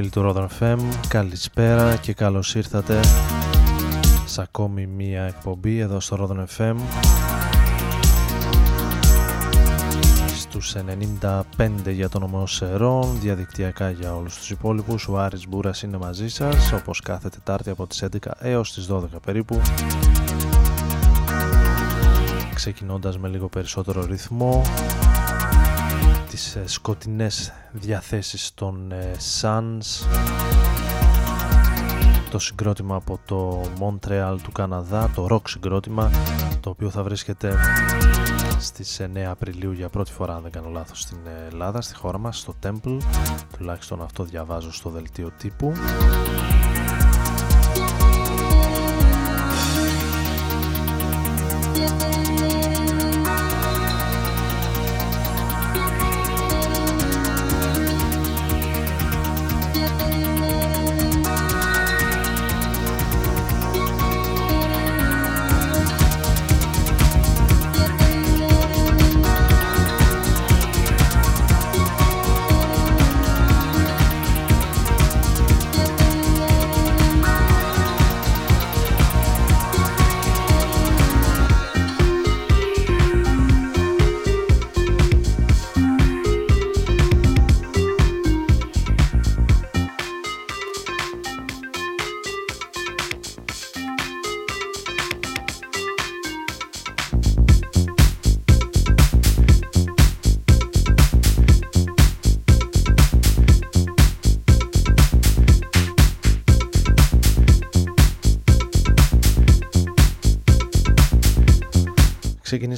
Φίλοι του Rodon FM, καλησπέρα και καλώς ήρθατε σε ακόμη μία εκπομπή εδώ στο Rodon FM στους 95 για τον Ομοσερών, διαδικτυακά για όλους τους υπόλοιπους. Ο Άρης Μπούρας είναι μαζί σας, όπως κάθε Τετάρτη από τις 11 έως τις 12 περίπου. Ξεκινώντας με λίγο περισσότερο ρυθμό, τις ε, σκοτεινές διαθέσεις των ε, Suns, το συγκρότημα από το Montreal του Καναδά, το rock συγκρότημα, το οποίο θα βρίσκεται στις 9 Απριλίου για πρώτη φορά αν δεν κάνω λάθος στην Ελλάδα, στη χώρα μας, στο Temple. Τουλάχιστον αυτό διαβάζω στο δελτίο τύπου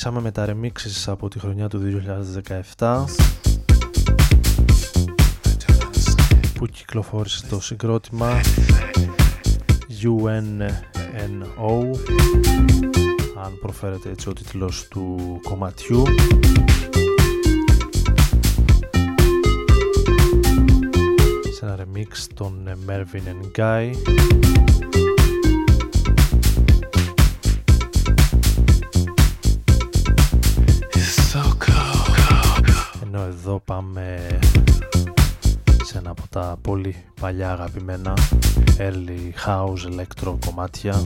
Ξεκινήσαμε με τα remixes από τη χρονιά του 2017 που κυκλοφόρησε το συγκρότημα UNNO αν προφέρεται έτσι ο τίτλος του κομματιού. Σε ένα remix των Mervyn and Guy εδώ πάμε σε ένα από τα πολύ παλιά αγαπημένα early house electro κομμάτια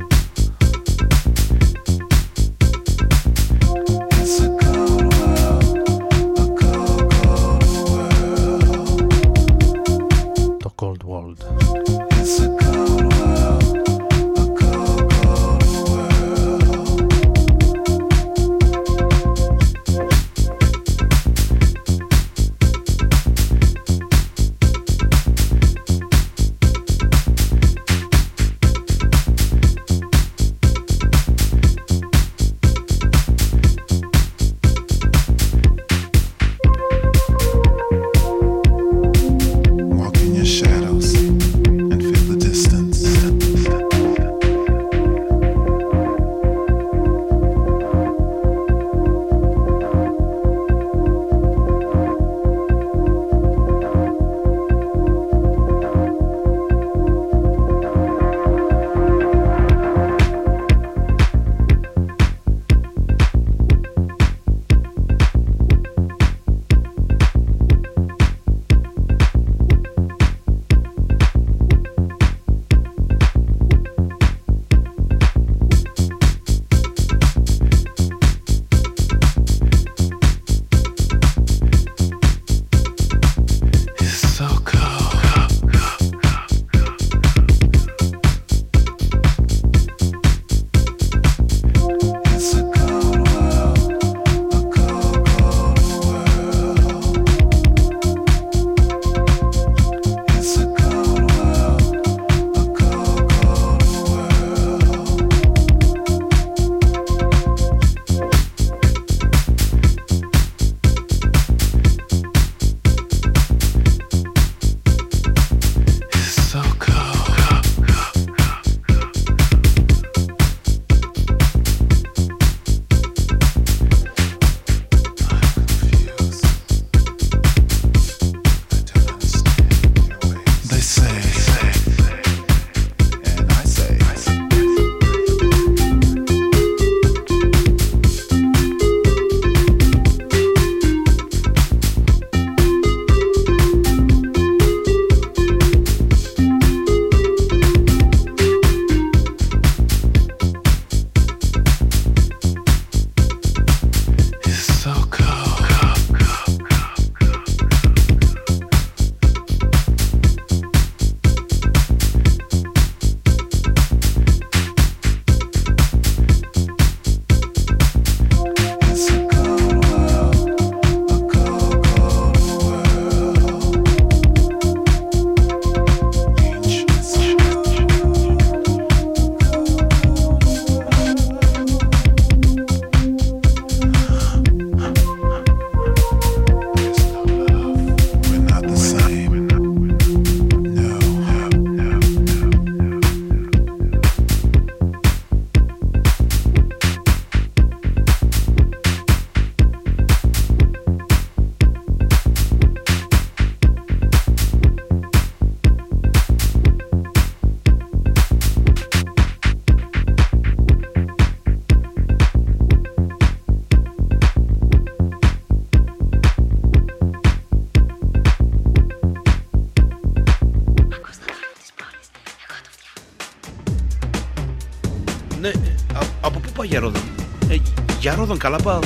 για Ρόδον. Ε, για Ρόδον καλά πάω.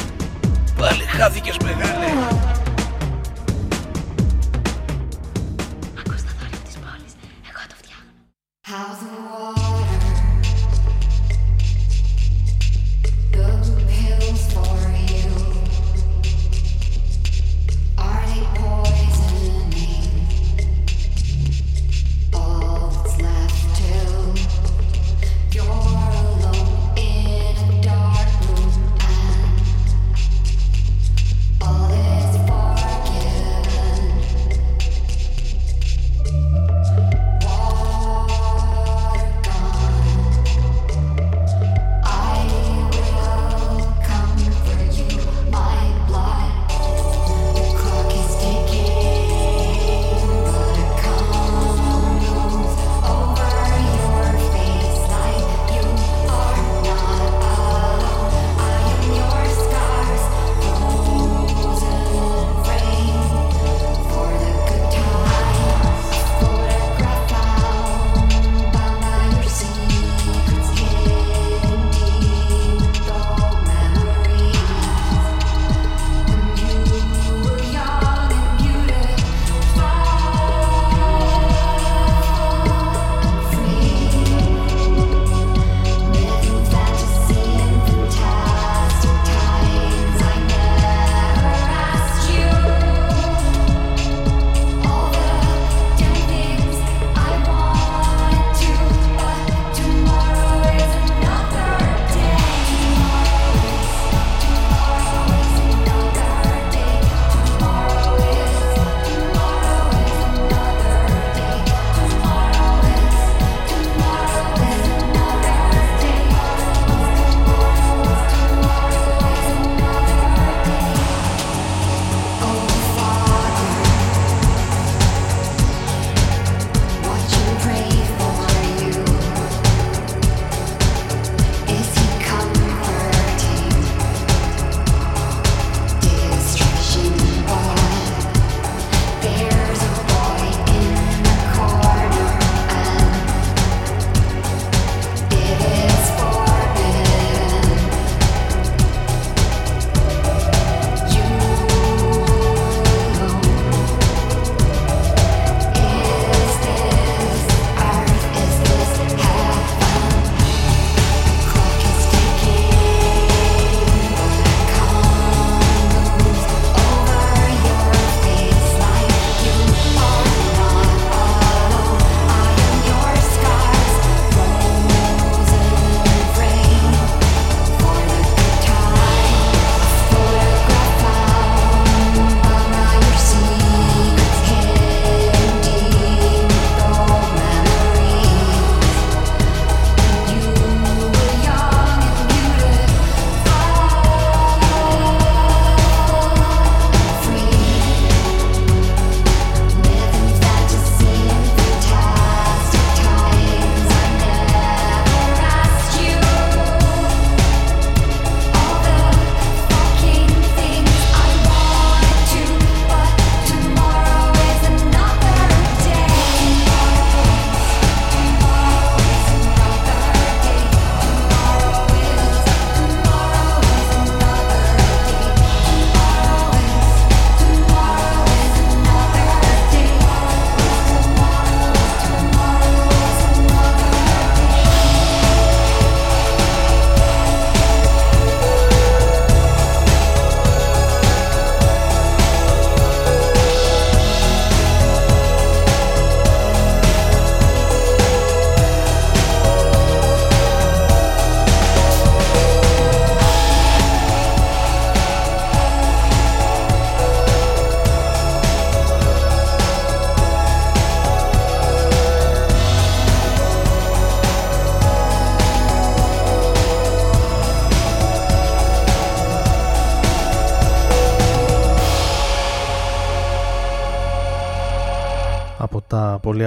Πάλι χάθηκες μεγάλε.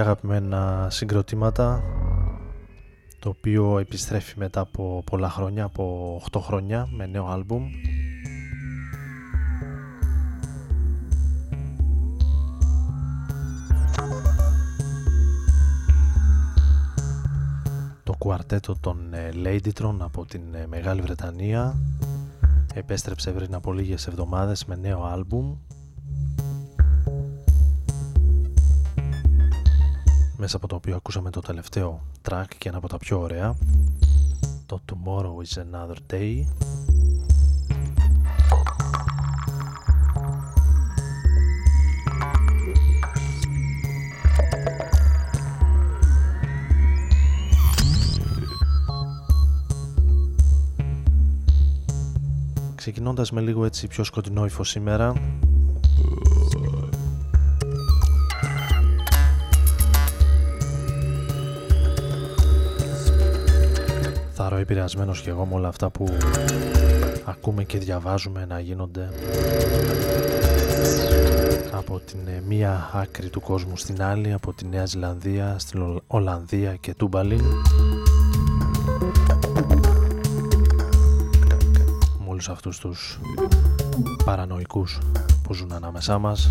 Αγαπημένα συγκροτήματα το οποίο επιστρέφει μετά από πολλά χρόνια, από 8 χρόνια με νέο άλμπουμ. Το κουαρτέτο των ε, Ladytron από την ε, Μεγάλη Βρετανία επέστρεψε πριν από λίγες εβδομάδες με νέο άλμπουμ μέσα από το οποίο ακούσαμε το τελευταίο track και ένα από τα πιο ωραία. Το Tomorrow is Another Day. Ξεκινώντας με λίγο έτσι πιο σκοτεινό ύφος σήμερα επηρεασμένος και εγώ με όλα αυτά που ακούμε και διαβάζουμε να γίνονται από την ε, μία άκρη του κόσμου στην άλλη, από τη Νέα Ζηλανδία, στην Ολλανδία και Τούμπαλιν όλους αυτούς τους παρανοϊκούς που ζουν ανάμεσά μας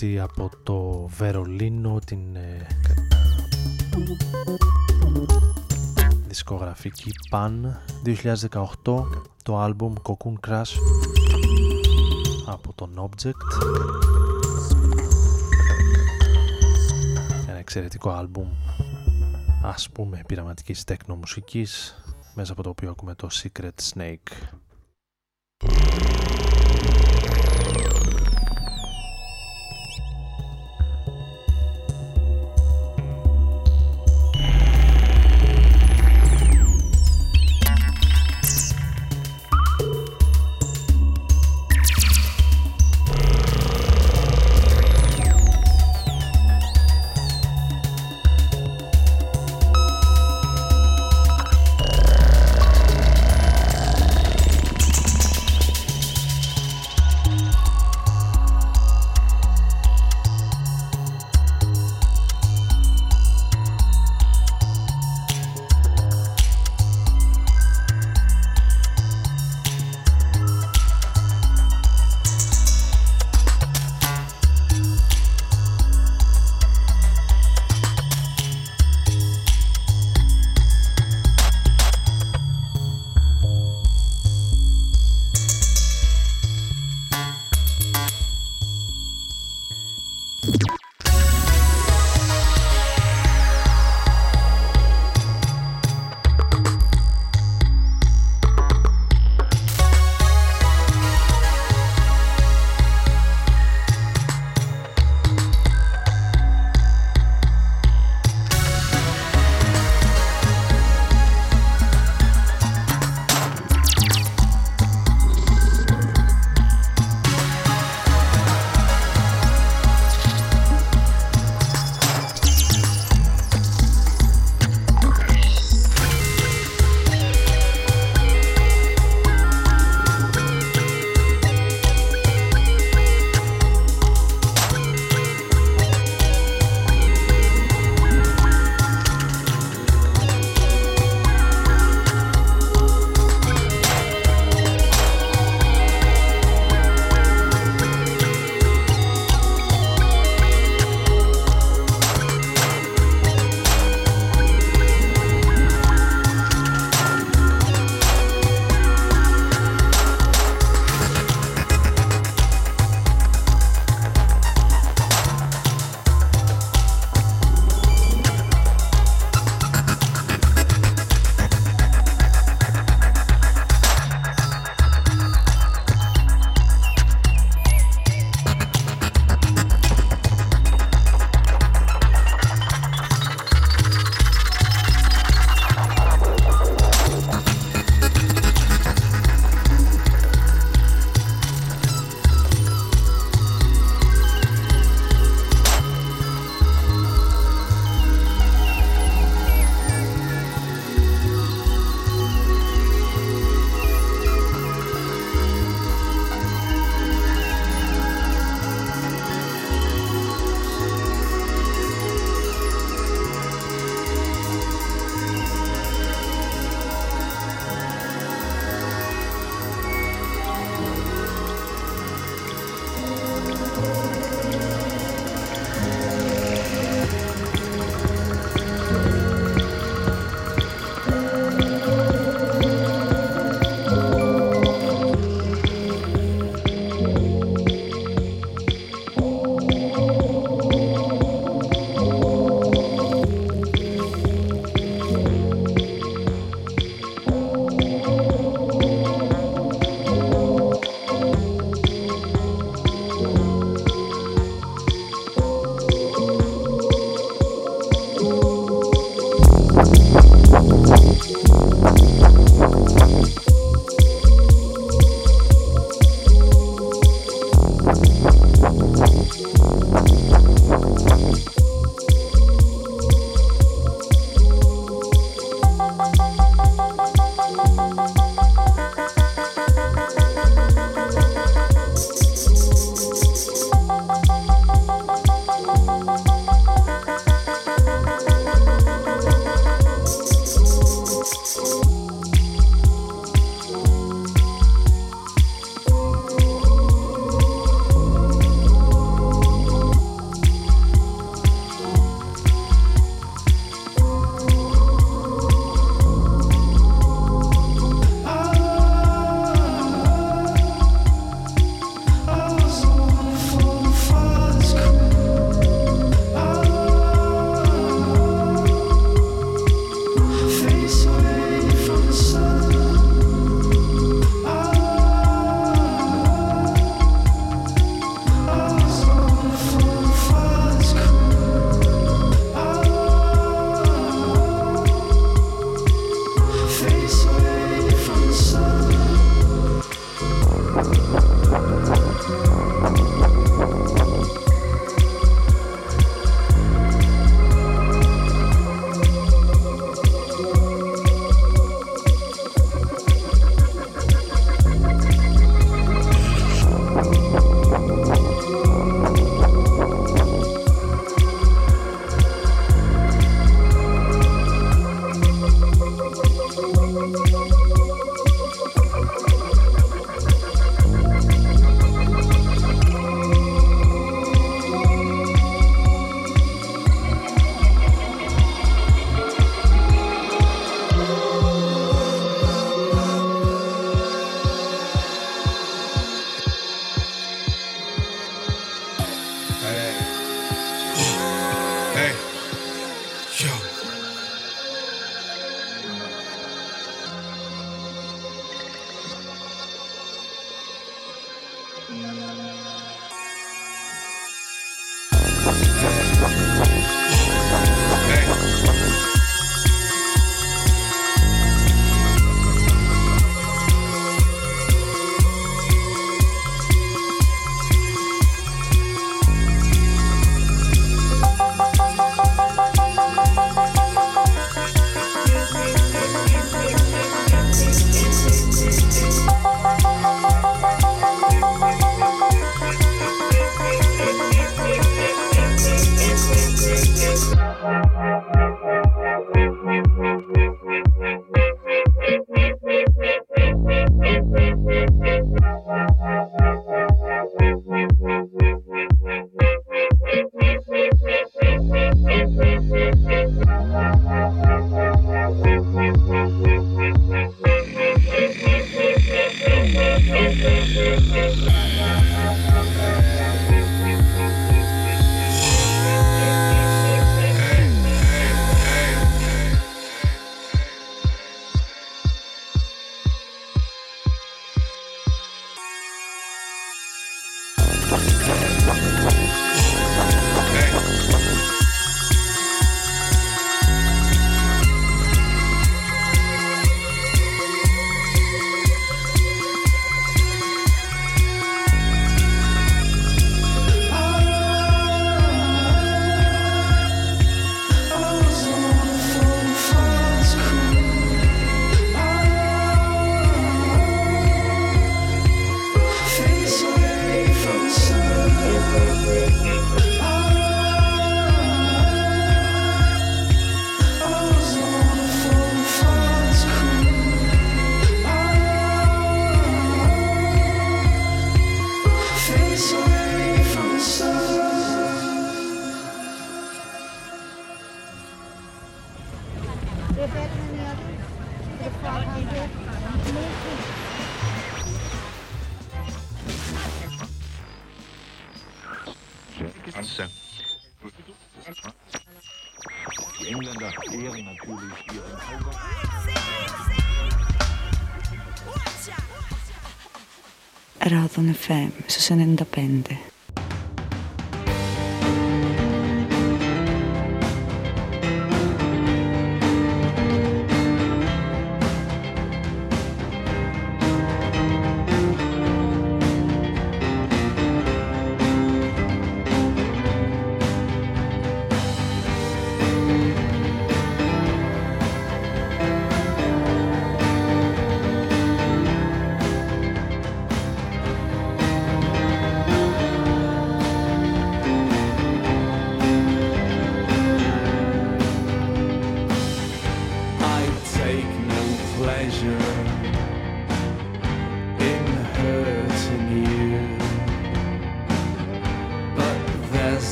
κάτι από το Βερολίνο την ε, δισκογραφική Pan 2018 το άλμπουμ Cocoon Crash από τον Object. Ένα εξαιρετικό άλμπουμ ας πούμε πειραματικής τέκνο-μουσικής μέσα από το οποίο ακούμε το Secret Snake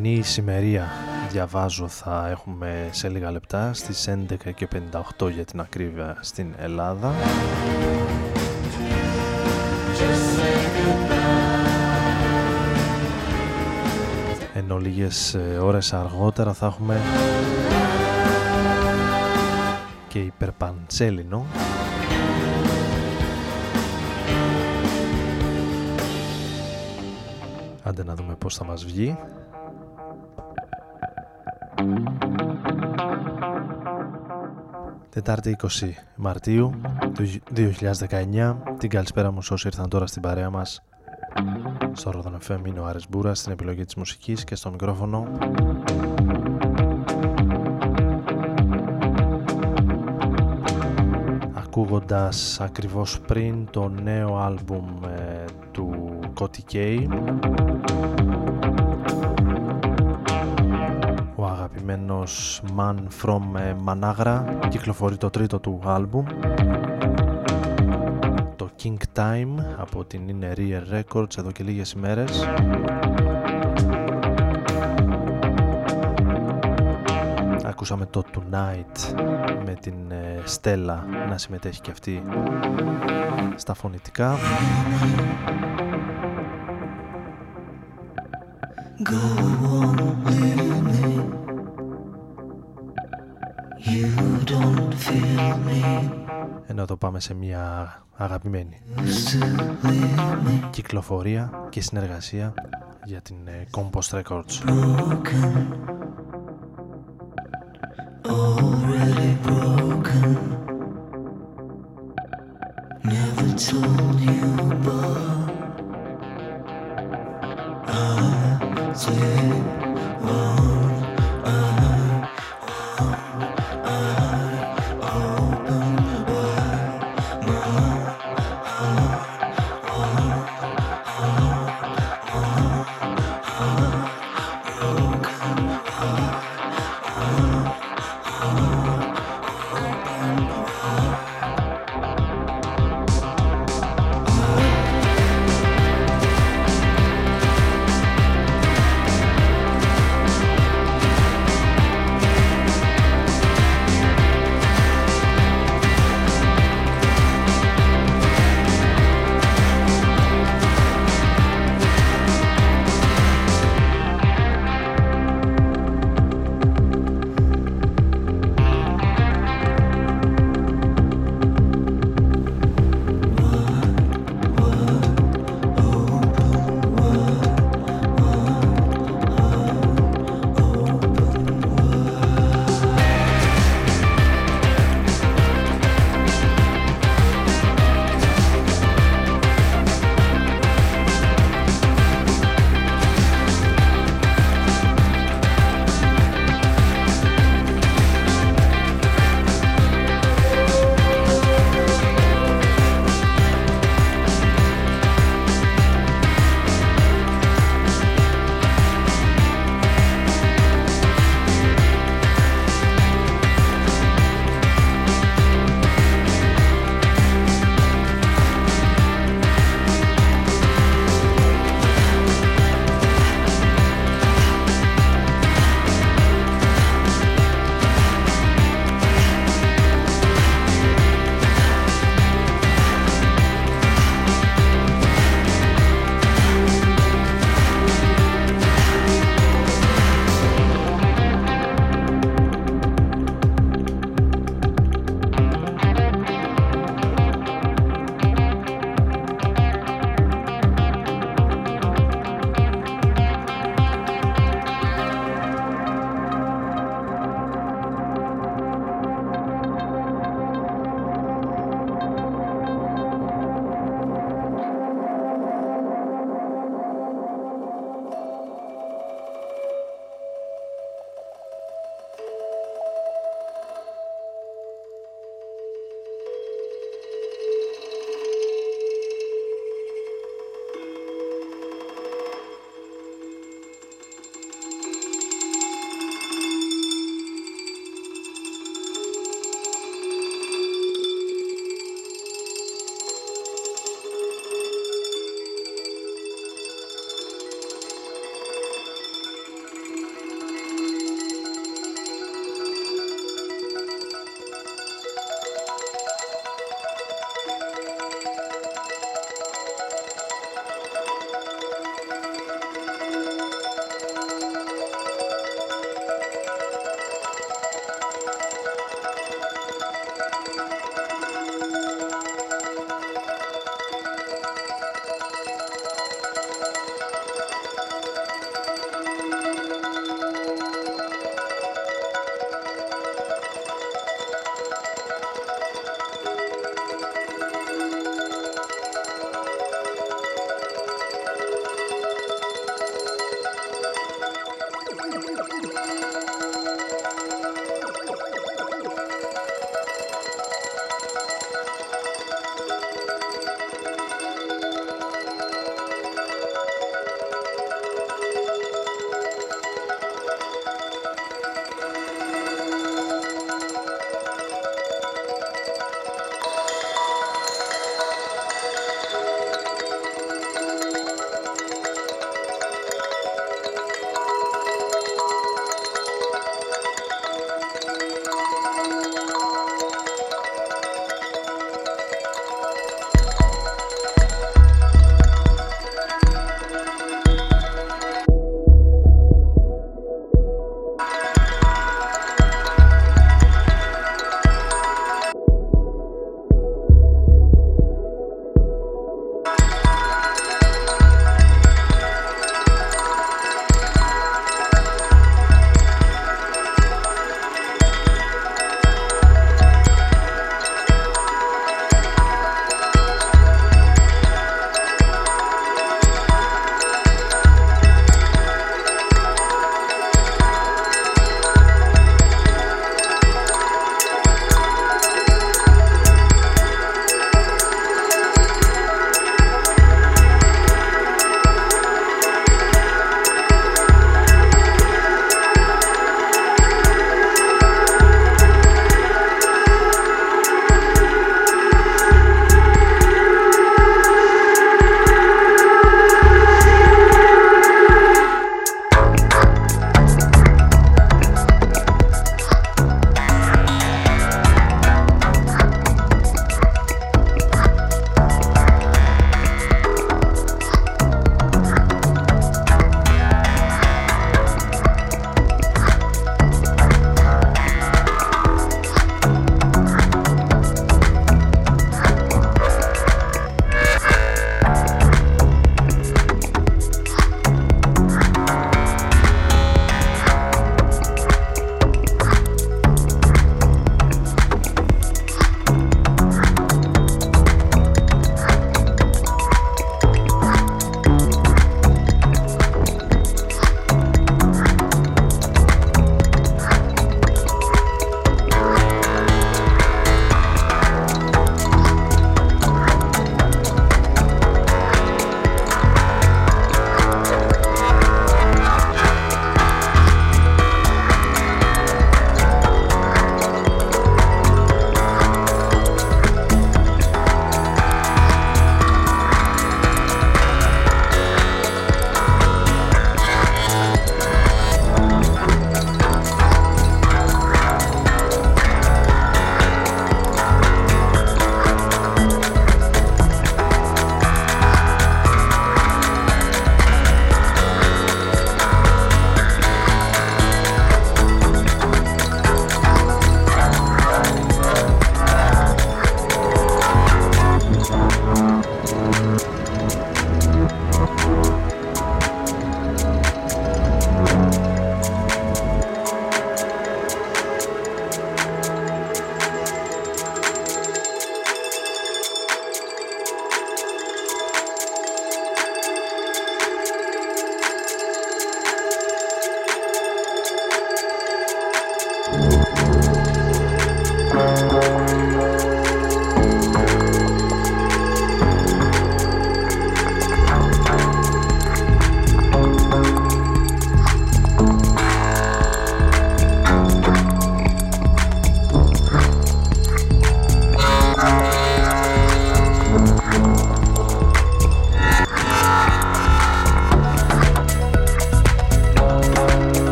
Πρωινή ησημερία διαβάζω θα έχουμε σε λίγα λεπτά στις 11 και 58 για την ακρίβεια στην Ελλάδα. Ενώ λίγες ε, ώρες αργότερα θα έχουμε και υπερπαντσέλινο Άντε να δούμε πώς θα μας βγει. Τετάρτη 20 Μαρτίου του 2019 Την καλησπέρα μου όσοι ήρθαν τώρα στην παρέα μας. Στο Ρόδον FM είναι ο Άρης Μπούρας Στην επιλογή της μουσικής και στο μικρόφωνο. Ακούγοντας ακριβώς πριν το νέο άλμπουμ ε, του Kotti ο αγαπημένος Man From Managra. Κυκλοφορεί το τρίτο του άλμπουμ. Το King Time από την In Rear Records εδώ και λίγες ημέρες. Ακούσαμε το Tonight με την Στέλλα να συμμετέχει και αυτή στα φωνητικά ενώ εδώ πάμε σε μια αγαπημένη κυκλοφορία και συνεργασία για την ε, Compost Records. Already broken. Never told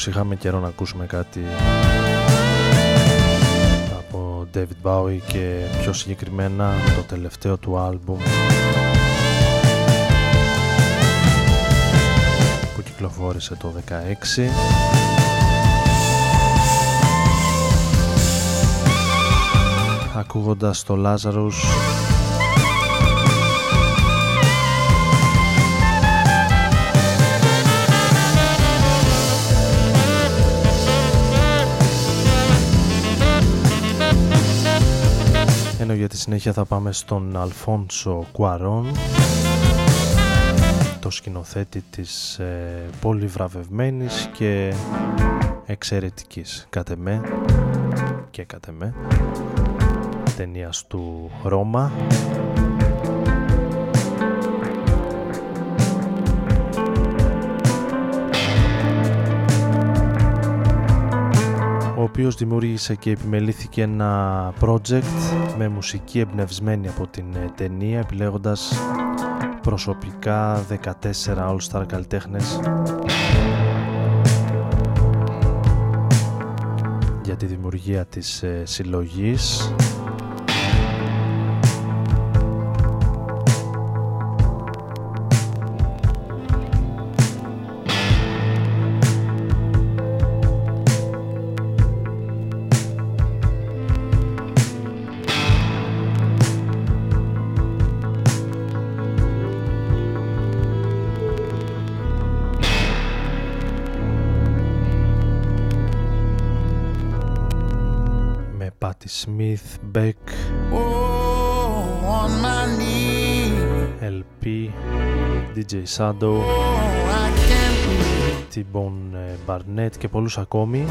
Πως είχαμε καιρό να ακούσουμε κάτι από David Bowie και πιο συγκεκριμένα το τελευταίο του άλμπουμ που κυκλοφόρησε το 16 ακούγοντας το Lazarus συνέχεια θα πάμε στον Αλφόνσο Κουαρόν το σκηνοθέτη της ε, πολύ βραβευμένης και εξαιρετικής. Κατ' εμέ και κατ' εμέ ταινίας του Ρώμα οποίος δημιούργησε και επιμελήθηκε ένα project με μουσική εμπνευσμένη από την ε, ταινία επιλέγοντας προσωπικά 14 All-Star καλλιτέχνες. Για τη δημιουργία της ε, συλλογής Smith, Beck, LP, DJ Shadow, T-Bone Barnett και πολλούς ακόμη.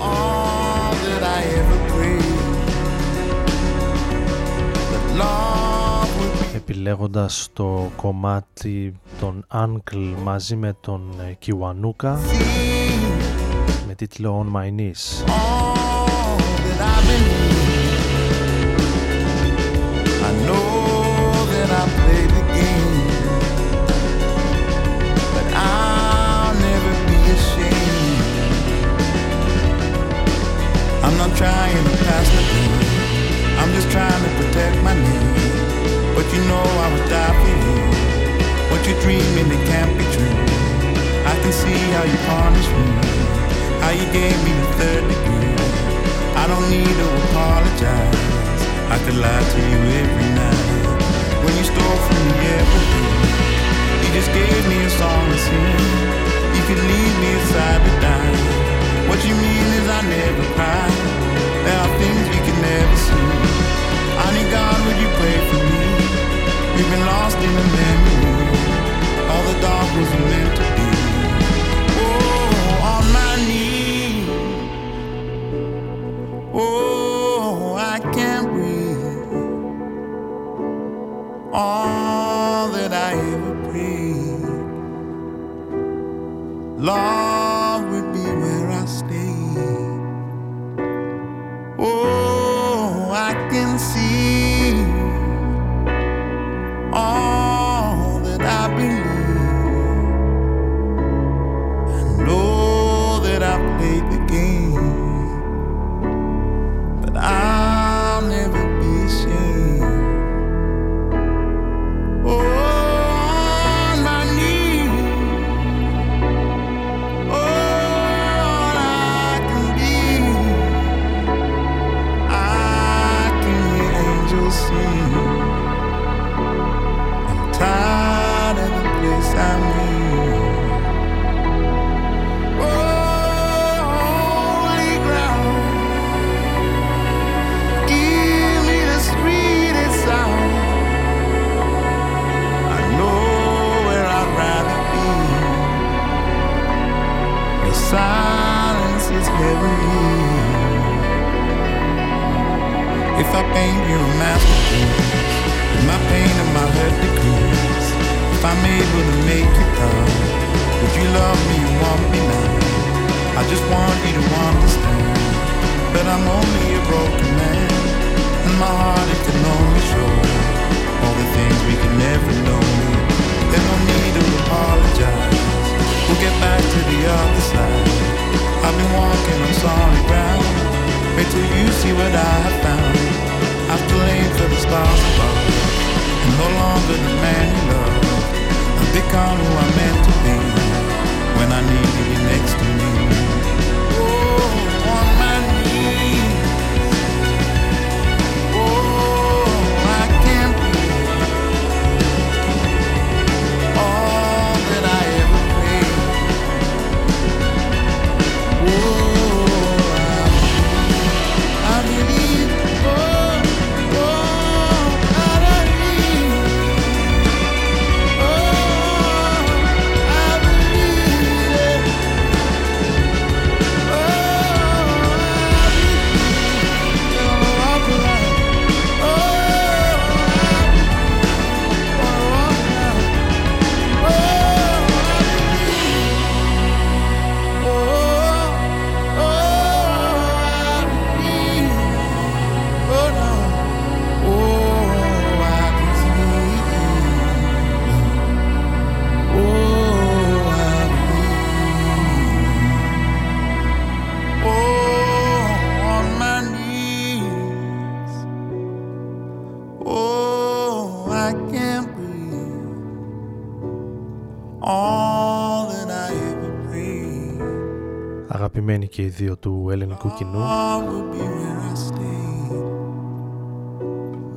Επιλέγοντας το κομμάτι των Uncle μαζί με τον Kiwanuka. Με τίτλο On My Knees. I played the game, but I'll never be ashamed. I'm not trying to pass the blame, I'm just trying to protect my name. But you know I would die for you. What you're dreaming, it can't be true. I can see how you punish me, how you gave me the third degree. I don't need to apologize. I could lie to you every night. Just gave me a song to sing. You could leave me aside to die. What you mean is I never cry. There are things we can never see. Honey God, would you pray for me? We've been lost in a memory. All the dark was meant to be. long και οι δύο του ελληνικού κοινού.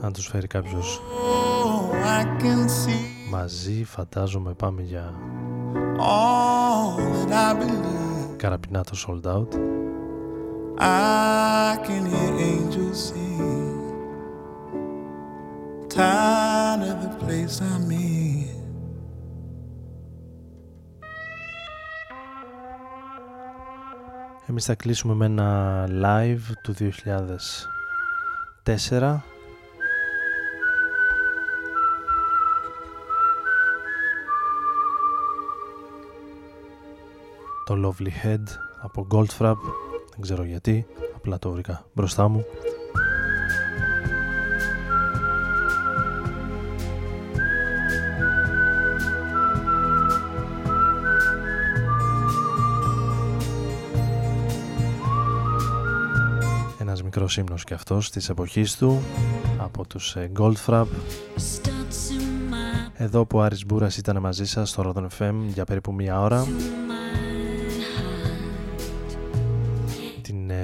Αν τους φέρει κάποιος μαζί φαντάζομαι πάμε για καραπινάτο sold out. I can hear angels sing. Tired of the place I'm in Εμείς θα κλείσουμε με ένα live του 2004 το Lovely Head από Goldfrapp. Δεν ξέρω γιατί απλά το βρήκα μπροστά μου μικρός ύμνος και αυτός της εποχής του από τους ε, Goldfrapp. Εδώ που ο Άρης Μπούρας ήταν μαζί σας στο Rodon FM για περίπου μία ώρα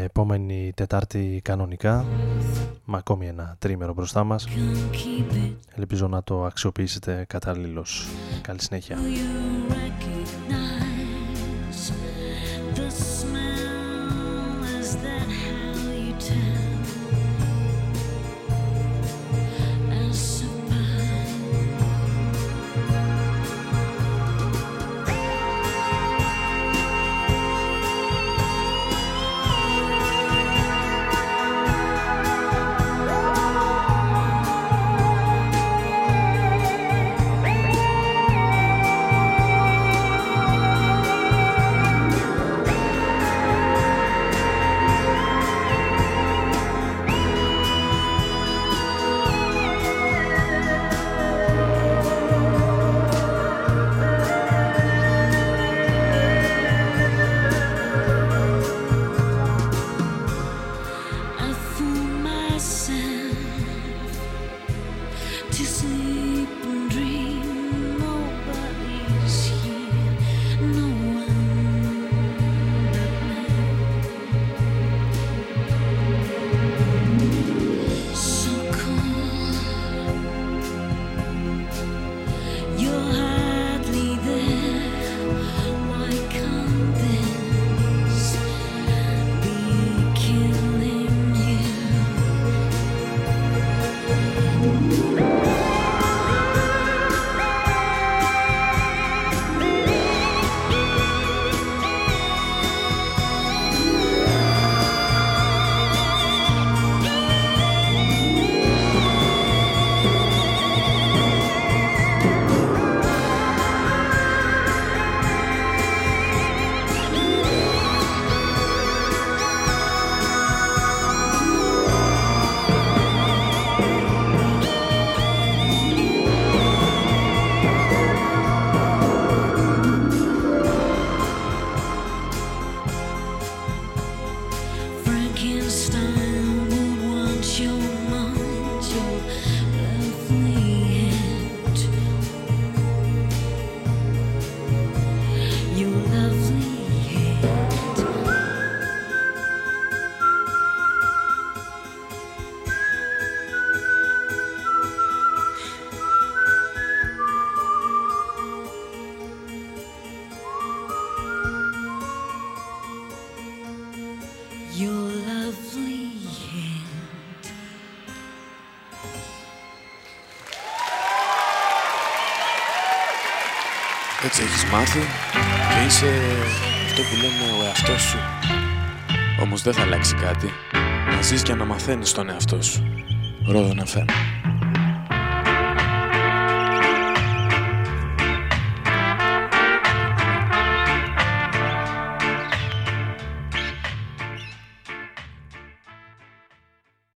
επόμενη Τετάρτη κανονικά με ακόμη ένα τρίμερο μπροστά μας ελπίζω να το αξιοποιήσετε κατάλληλος. Καλή συνέχεια μάθει και είσαι αυτό που λένε ο εαυτός σου. Όμως δεν θα αλλάξει κάτι. Να ζεις και να μαθαίνεις τον εαυτό σου. Ρόδο να φέρνει.